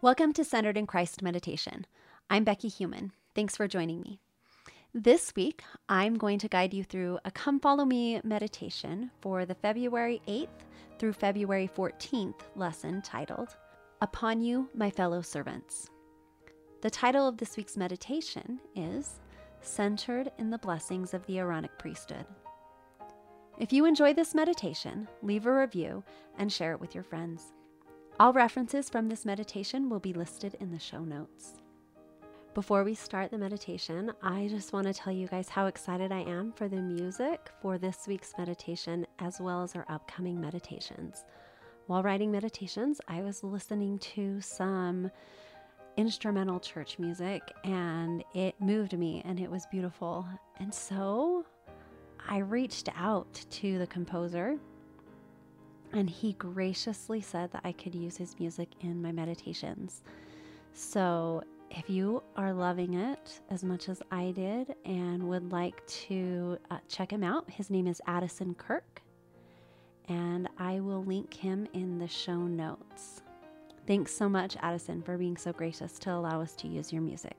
Welcome to Centered in Christ Meditation. I'm Becky Human. Thanks for joining me. This week, I'm going to guide you through a Come Follow Me meditation for the February 8th through February 14th lesson titled, Upon You, My Fellow Servants. The title of this week's meditation is Centered in the Blessings of the Aaronic Priesthood. If you enjoy this meditation, leave a review and share it with your friends. All references from this meditation will be listed in the show notes. Before we start the meditation, I just want to tell you guys how excited I am for the music for this week's meditation as well as our upcoming meditations. While writing meditations, I was listening to some instrumental church music and it moved me and it was beautiful. And so I reached out to the composer and he graciously said that I could use his music in my meditations. So, if you are loving it as much as I did and would like to uh, check him out, his name is Addison Kirk, and I will link him in the show notes. Thanks so much, Addison, for being so gracious to allow us to use your music.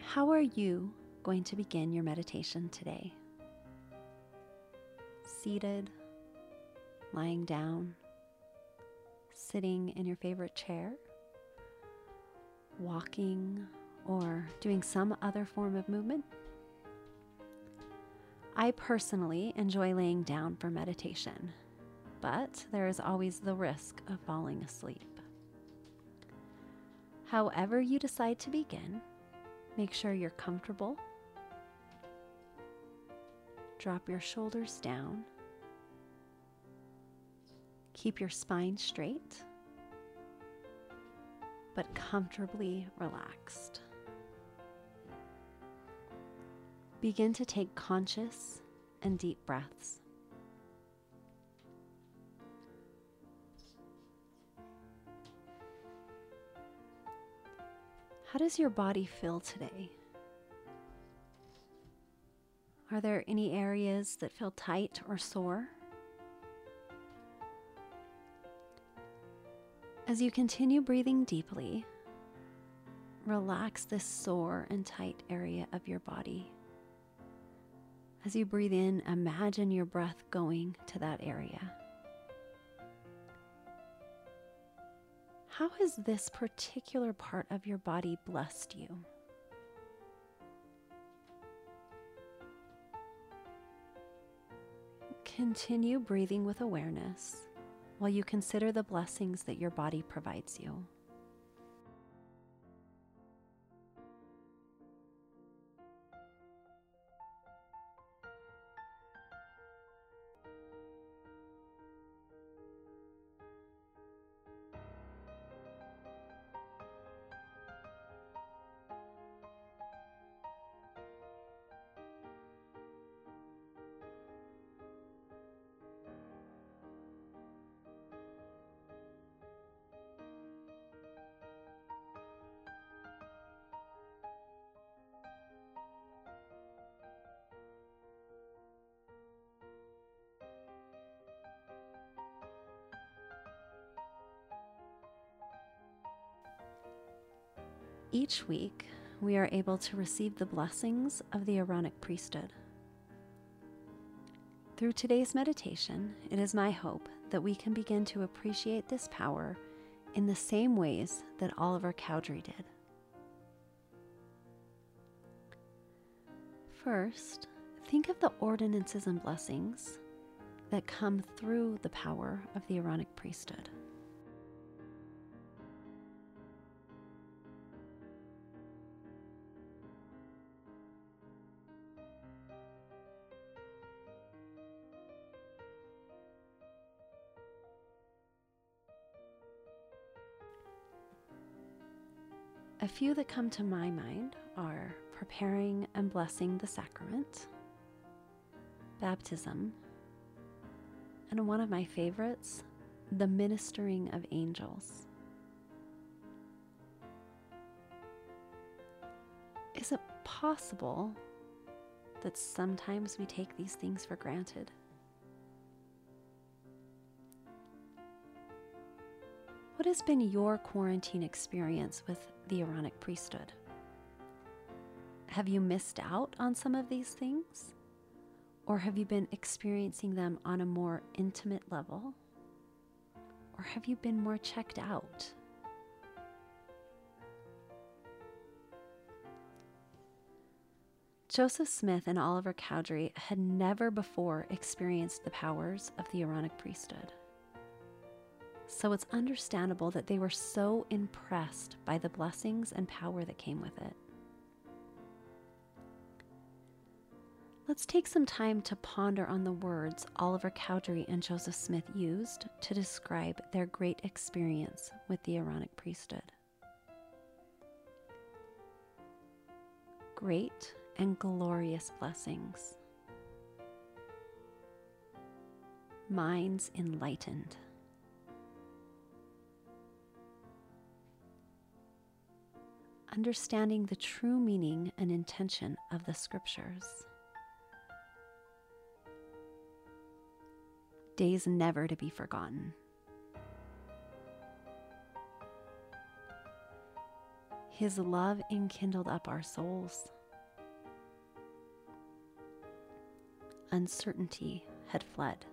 How are you going to begin your meditation today? Seated, lying down, sitting in your favorite chair, walking, or doing some other form of movement? I personally enjoy laying down for meditation, but there is always the risk of falling asleep. However, you decide to begin, make sure you're comfortable Drop your shoulders down. Keep your spine straight, but comfortably relaxed. Begin to take conscious and deep breaths. How does your body feel today? Are there any areas that feel tight or sore? As you continue breathing deeply, relax this sore and tight area of your body. As you breathe in, imagine your breath going to that area. How has this particular part of your body blessed you? Continue breathing with awareness while you consider the blessings that your body provides you. Each week, we are able to receive the blessings of the Aaronic priesthood. Through today's meditation, it is my hope that we can begin to appreciate this power in the same ways that Oliver Cowdery did. First, think of the ordinances and blessings that come through the power of the Aaronic priesthood. A few that come to my mind are preparing and blessing the sacrament, baptism, and one of my favorites, the ministering of angels. Is it possible that sometimes we take these things for granted? What has been your quarantine experience with the Aaronic priesthood? Have you missed out on some of these things? Or have you been experiencing them on a more intimate level? Or have you been more checked out? Joseph Smith and Oliver Cowdery had never before experienced the powers of the Aaronic priesthood. So it's understandable that they were so impressed by the blessings and power that came with it. Let's take some time to ponder on the words Oliver Cowdery and Joseph Smith used to describe their great experience with the Aaronic priesthood. Great and glorious blessings. Minds enlightened. Understanding the true meaning and intention of the scriptures. Days never to be forgotten. His love enkindled up our souls. uncertainty had fled.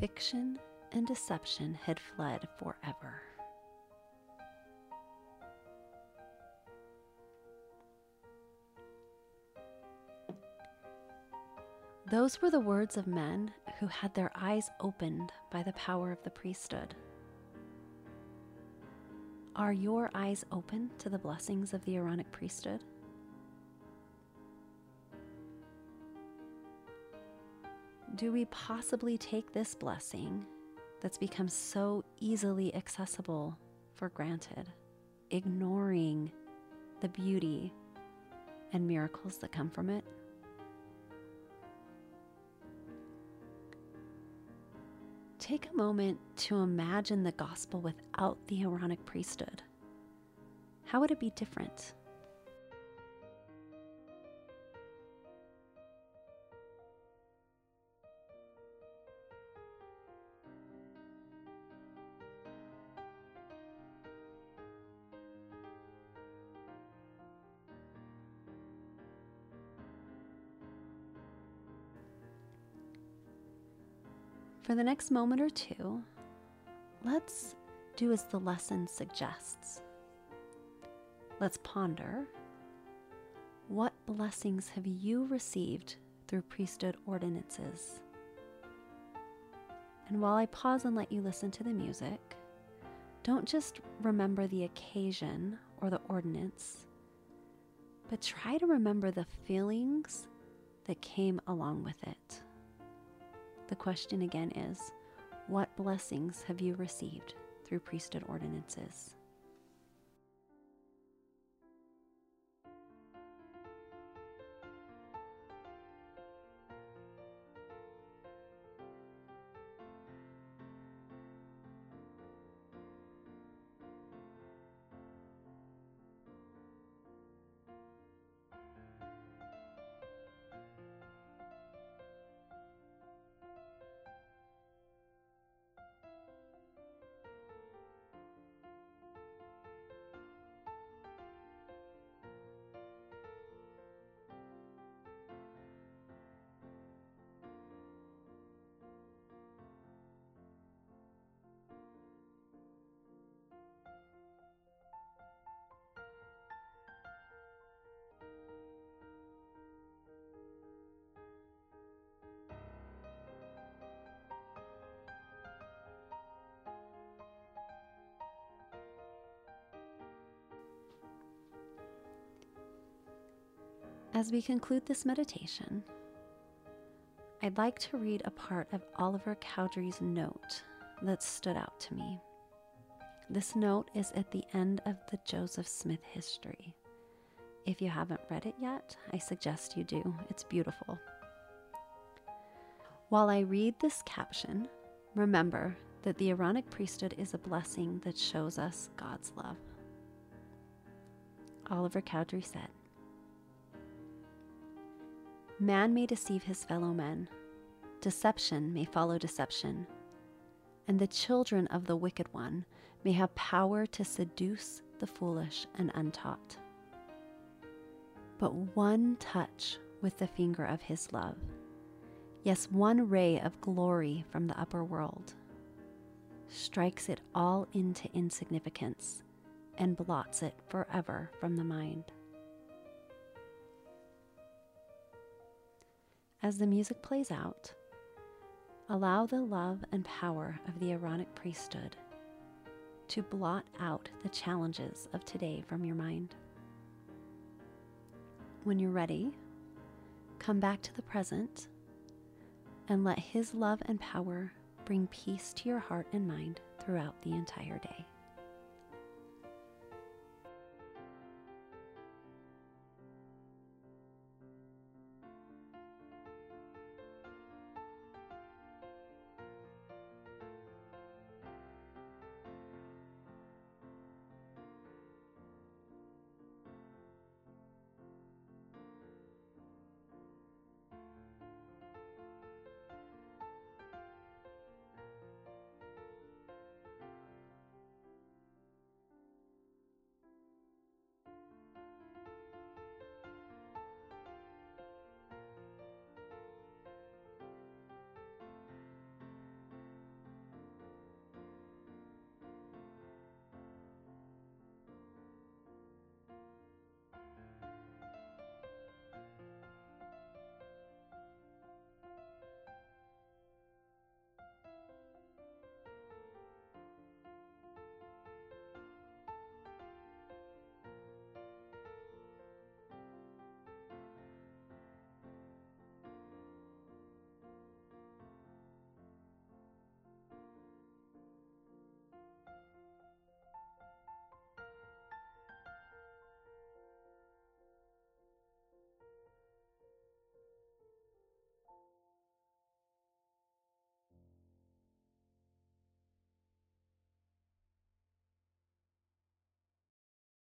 Fiction and deception had fled forever. Those were the words of men who had their eyes opened by the power of the priesthood. Are your eyes open to the blessings of the Aaronic priesthood? do we possibly take this blessing that's become so easily accessible for granted, ignoring the beauty and miracles that come from it? Take a moment to imagine the gospel without the Aaronic priesthood. How would it be different? For the next moment or two, let's do as the lesson suggests. Let's ponder what blessings have you received through priesthood ordinances? And while I pause and let you listen to the music, don't just remember the occasion or the ordinance, but try to remember the feelings that came along with it. The question again is what blessings have you received through priesthood ordinances? As we conclude this meditation, I'd like to read a part of Oliver Cowdery's note that stood out to me. This note is at the end of the Joseph Smith history. If you haven't read it yet, I suggest you do. It's beautiful. While I read this caption, remember that the Aaronic priesthood is a blessing that shows us God's love. Oliver Cowdery said, Man may deceive his fellow men. Deception may follow deception. and the children of the wicked one may have power to seduce the foolish and untaught. But one touch with the finger of his love, yes, one ray of glory from the upper world, strikes it all into insignificance and blots it forever from the mind. As the music plays out, allow the love and power of the Aaronic priesthood to blot out the challenges of today from your mind. When you're ready, come back to the present and let His love and power bring peace to your heart and mind throughout the entire day.